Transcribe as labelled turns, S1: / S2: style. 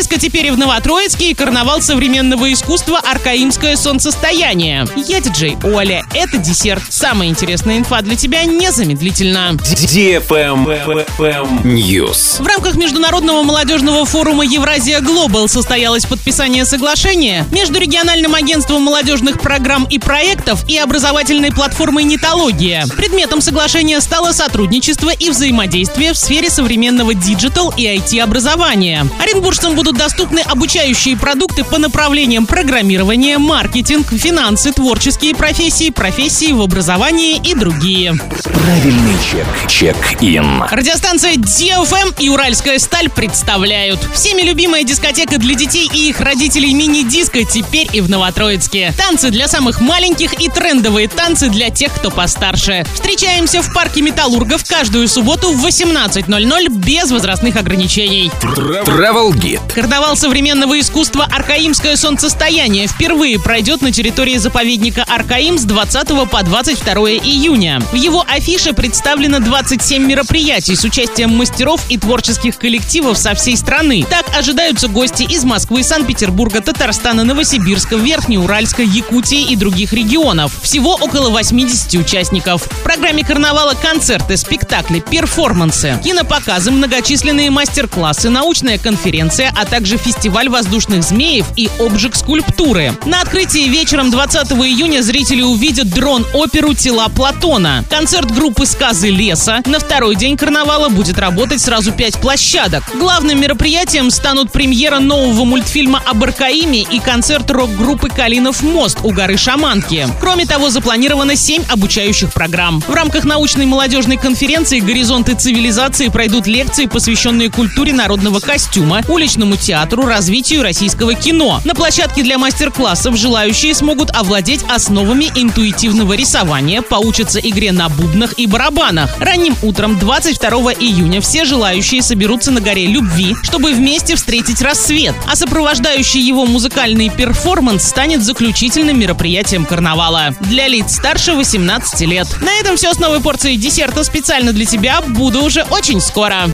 S1: Диско теперь и в Новотроицке и карнавал современного искусства «Аркаимское солнцестояние». Я диджей Оля. Это десерт. Самая интересная инфа для тебя незамедлительно.
S2: News.
S1: В рамках Международного молодежного форума «Евразия Global» состоялось подписание соглашения между региональным агентством молодежных программ и проектов и образовательной платформой «Нетология». Предметом соглашения стало сотрудничество и взаимодействие в сфере современного digital и IT-образования. Оренбуржцам будут доступны обучающие продукты по направлениям программирования, маркетинг, финансы, творческие профессии, профессии в образовании и другие.
S2: Правильный чек. Чек-ин.
S1: Радиостанция DFM и Уральская сталь представляют. Всеми любимая дискотека для детей и их родителей мини-диско теперь и в Новотроицке. Танцы для самых маленьких и трендовые танцы для тех, кто постарше. Встречаемся в парке Металлургов каждую субботу в 18.00 без возрастных ограничений.
S2: Travel Guide.
S1: Карнавал современного искусства «Аркаимское солнцестояние» впервые пройдет на территории заповедника Аркаим с 20 по 22 июня. В его афише представлено 27 мероприятий с участием мастеров и творческих коллективов со всей страны. Так ожидаются гости из Москвы, Санкт-Петербурга, Татарстана, Новосибирска, Верхнеуральска, Якутии и других регионов. Всего около 80 участников. В программе карнавала концерты, спектакли, перформансы, кинопоказы, многочисленные мастер-классы, научная конференция, а также фестиваль воздушных змеев и обжиг скульптуры. На открытии вечером 20 июня зрители увидят дрон-оперу «Тела Платона», концерт группы «Сказы леса». На второй день карнавала будет работать сразу пять площадок. Главным мероприятием станут премьера нового мультфильма об Аркаиме и концерт рок-группы «Калинов мост» у горы Шаманки. Кроме того, запланировано семь обучающих программ. В рамках научной молодежной конференции «Горизонты цивилизации» пройдут лекции, посвященные культуре народного костюма, уличному театру, развитию российского кино. На площадке для мастер-классов желающие смогут овладеть основами интуитивного рисования, поучатся игре на бубнах и барабанах. Ранним утром 22 июня все желающие соберутся на горе Любви, чтобы вместе встретить рассвет. А сопровождающий его музыкальный перформанс станет заключительным мероприятием карнавала для лиц старше 18 лет. На этом все с новой порцией десерта специально для тебя. Буду уже очень скоро.